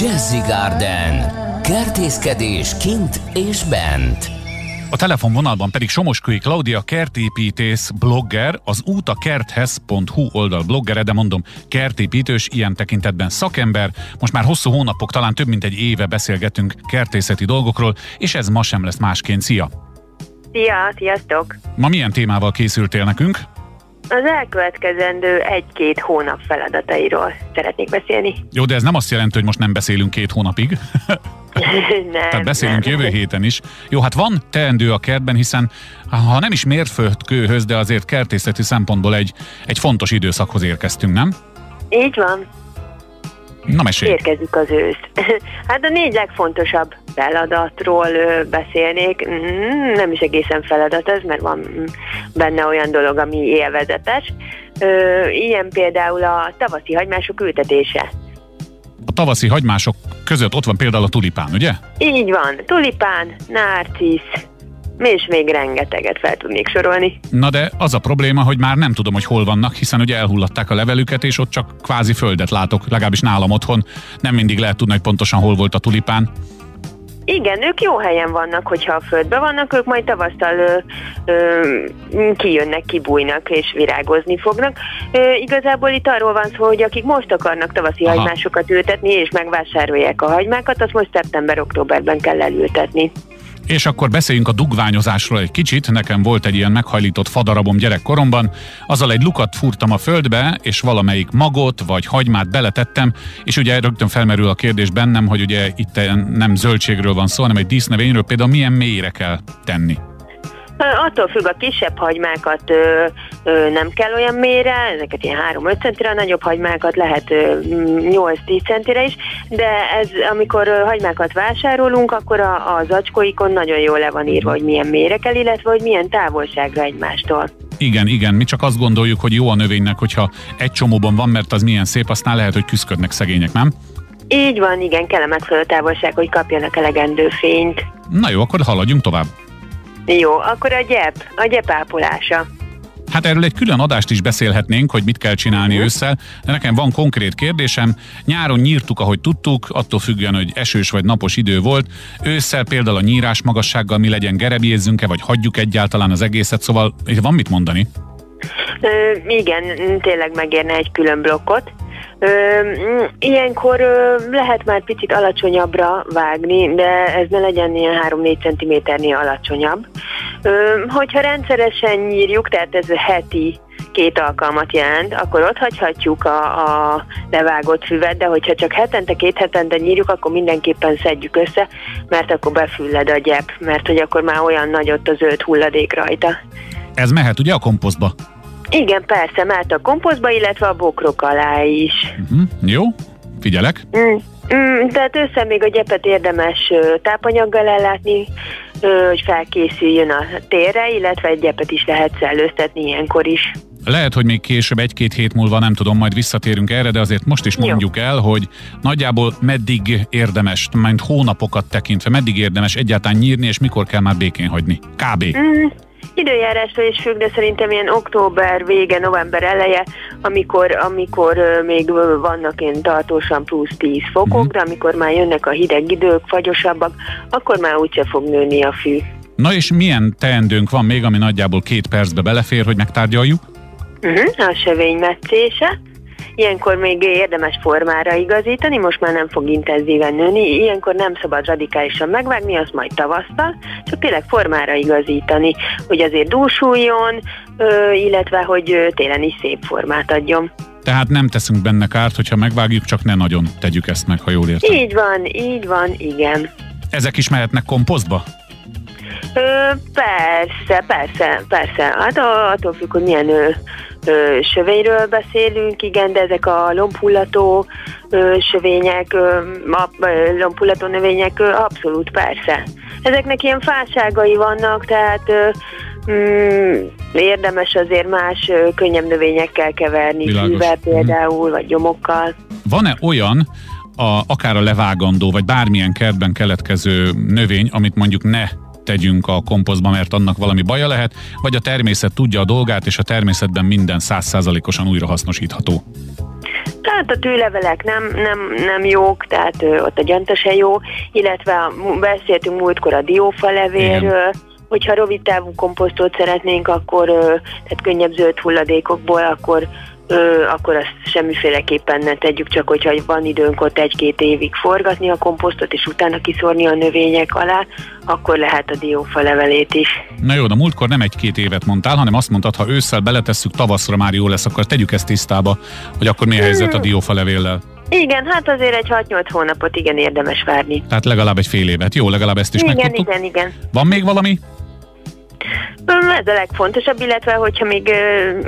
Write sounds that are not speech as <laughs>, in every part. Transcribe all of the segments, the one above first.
Jazzy Garden. Kertészkedés kint és bent. A telefonvonalban pedig Somoskői Klaudia kertépítész blogger, az útakerthez.hu oldal bloggere, de mondom kertépítős, ilyen tekintetben szakember. Most már hosszú hónapok, talán több mint egy éve beszélgetünk kertészeti dolgokról, és ez ma sem lesz másként. Szia! Szia, sziasztok! Ma milyen témával készültél nekünk? Az elkövetkezendő egy-két hónap feladatairól szeretnék beszélni. Jó, de ez nem azt jelenti, hogy most nem beszélünk két hónapig. <laughs> nem, Tehát beszélünk nem. jövő héten is. Jó, hát van teendő a kertben, hiszen ha nem is mérföldkőhöz, de azért kertészeti szempontból egy, egy fontos időszakhoz érkeztünk, nem? Így van, Na mesélj! érkezik az ősz. <laughs> hát a négy legfontosabb feladatról beszélnék. Mm, Nem is egészen feladat ez, mert van benne olyan dolog, ami élvezetes. Ilyen például a tavaszi hagymások ültetése. A tavaszi hagymások között ott van például a tulipán, ugye? Így van, tulipán, narcisz, és még rengeteget fel tudnék sorolni. Na de az a probléma, hogy már nem tudom, hogy hol vannak, hiszen ugye elhullatták a levelüket, és ott csak kvázi földet látok, legalábbis nálam otthon. Nem mindig lehet tudni, hogy pontosan hol volt a tulipán. Igen, ők jó helyen vannak, hogyha a földben vannak, ők majd tavasztal ö, ö, kijönnek, kibújnak és virágozni fognak. Ö, igazából itt arról van szó, hogy akik most akarnak tavaszi Aha. hagymásokat ültetni, és megvásárolják a hagymákat, azt most szeptember-októberben kell elültetni. És akkor beszéljünk a dugványozásról egy kicsit. Nekem volt egy ilyen meghajlított fadarabom gyerekkoromban. Azzal egy lukat fúrtam a földbe, és valamelyik magot vagy hagymát beletettem, és ugye rögtön felmerül a kérdés bennem, hogy ugye itt nem zöldségről van szó, hanem egy dísznövényről, például milyen mélyre kell tenni. Attól függ, a kisebb hagymákat ö, ö, nem kell olyan mélyre, ezeket ilyen 3-5 centire, a nagyobb hagymákat lehet ö, 8-10 centire is, de ez, amikor hagymákat vásárolunk, akkor a, a zacskóikon nagyon jól le van írva, hogy milyen mélyre kell, illetve hogy milyen távolságra egymástól. Igen, igen, mi csak azt gondoljuk, hogy jó a növénynek, hogyha egy csomóban van, mert az milyen szép, aztán lehet, hogy küzdködnek szegények, nem? Így van, igen, kell a megfelelő távolság, hogy kapjanak elegendő fényt. Na jó, akkor haladjunk tovább. Jó, akkor a gyep, a gyep ápolása. Hát erről egy külön adást is beszélhetnénk, hogy mit kell csinálni ősszel, de nekem van konkrét kérdésem. Nyáron nyírtuk, ahogy tudtuk, attól függően, hogy esős vagy napos idő volt. Ősszel például a nyírás magassággal mi legyen, gerebjézzünk-e, vagy hagyjuk egyáltalán az egészet, szóval itt van mit mondani. Ö, igen, tényleg megérne egy külön blokkot. Ilyenkor lehet már picit alacsonyabbra vágni, de ez ne legyen ilyen 3-4 cm-nél alacsonyabb. Hogyha rendszeresen nyírjuk, tehát ez heti két alkalmat jelent, akkor ott hagyhatjuk a, a levágott füvet, de hogyha csak hetente, két hetente nyírjuk, akkor mindenképpen szedjük össze, mert akkor befülled a gyep, mert hogy akkor már olyan nagy ott a zöld hulladék rajta. Ez mehet ugye a komposztba? Igen, persze, mert a komposztba, illetve a bokrok alá is. Uh-huh. Jó, figyelek. Mm. Mm, tehát össze még a gyepet érdemes tápanyaggal ellátni, hogy felkészüljön a térre, illetve egy gyepet is lehet szellőztetni ilyenkor is. Lehet, hogy még később, egy-két hét múlva, nem tudom, majd visszatérünk erre, de azért most is Jó. mondjuk el, hogy nagyjából meddig érdemes, majd hónapokat tekintve, meddig érdemes egyáltalán nyírni, és mikor kell már békén hagyni. Kb. Mm, időjárásra is függ, de szerintem ilyen október vége, november eleje, amikor, amikor még vannak ilyen tartósan plusz 10 fokok, Mhm. de amikor már jönnek a hideg idők, fagyosabbak, akkor már úgyse fog nőni a fű. Na és milyen teendőnk van még, ami nagyjából két percbe belefér, hogy megtárgyaljuk? Uh-huh, a sövény metszése. Ilyenkor még érdemes formára igazítani, most már nem fog intenzíven nőni, ilyenkor nem szabad radikálisan megvágni, azt majd tavasztal, csak tényleg formára igazítani, hogy azért dúsuljon, illetve hogy télen is szép formát adjon. Tehát nem teszünk benne kárt, hogyha megvágjuk, csak ne nagyon tegyük ezt meg, ha jól értem. Így van, így van, igen. Ezek is mehetnek komposztba? Ö, persze, persze, persze. Hát attól függ, hogy milyen ö, ö, sövényről beszélünk, igen, de ezek a lombhullató ö, sövények, ö, lombhullató növények, ö, abszolút persze. Ezeknek ilyen fáságai vannak, tehát ö, mm, érdemes azért más ö, könnyebb növényekkel keverni, fűvel Mhm. például, vagy gyomokkal. Van-e olyan, a, akár a levágandó, vagy bármilyen kertben keletkező növény, amit mondjuk ne tegyünk a komposztba, mert annak valami baja lehet, vagy a természet tudja a dolgát, és a természetben minden százszázalékosan újrahasznosítható. Hát a tűlevelek nem, nem, nem jók, tehát ö, ott a gyanta se jó, illetve beszéltünk múltkor a diófalevérről, hogyha rövid távú komposztot szeretnénk, akkor tehát könnyebb zöld hulladékokból, akkor ö, akkor azt semmiféleképpen ne tegyük, csak hogyha van időnk ott egy-két évig forgatni a komposztot, és utána kiszórni a növények alá, akkor lehet a diófa levelét is. Na jó, de múltkor nem egy-két évet mondtál, hanem azt mondtad, ha ősszel beletesszük, tavaszra már jó lesz, akkor tegyük ezt tisztába, hogy akkor mi a helyzet a hmm. diófa levéllel. Igen, hát azért egy 6-8 hónapot igen érdemes várni. Tehát legalább egy fél évet. Jó, legalább ezt is igen, megtudtuk. Igen, igen, Van még valami? Ez a legfontosabb, illetve hogyha még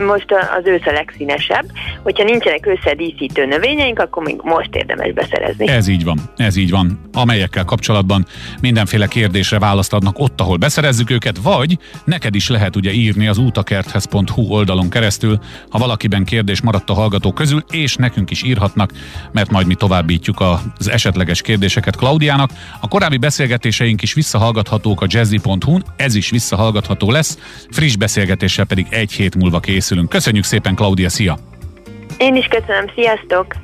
most az ősz a legszínesebb, hogyha nincsenek összedíszítő növényeink, akkor még most érdemes beszerezni. Ez így van, ez így van. Amelyekkel kapcsolatban mindenféle kérdésre választ adnak ott, ahol beszerezzük őket, vagy neked is lehet ugye írni az útakerthez.hu oldalon keresztül, ha valakiben kérdés maradt a hallgató közül, és nekünk is írhatnak, mert majd mi továbbítjuk az esetleges kérdéseket Klaudiának. A korábbi beszélgetéseink is visszahallgathatók a jazzy.hu-n, ez is visszahallgatható lesz, lesz, friss beszélgetéssel pedig egy hét múlva készülünk. Köszönjük szépen, Klaudia, szia! Én is köszönöm, sziasztok!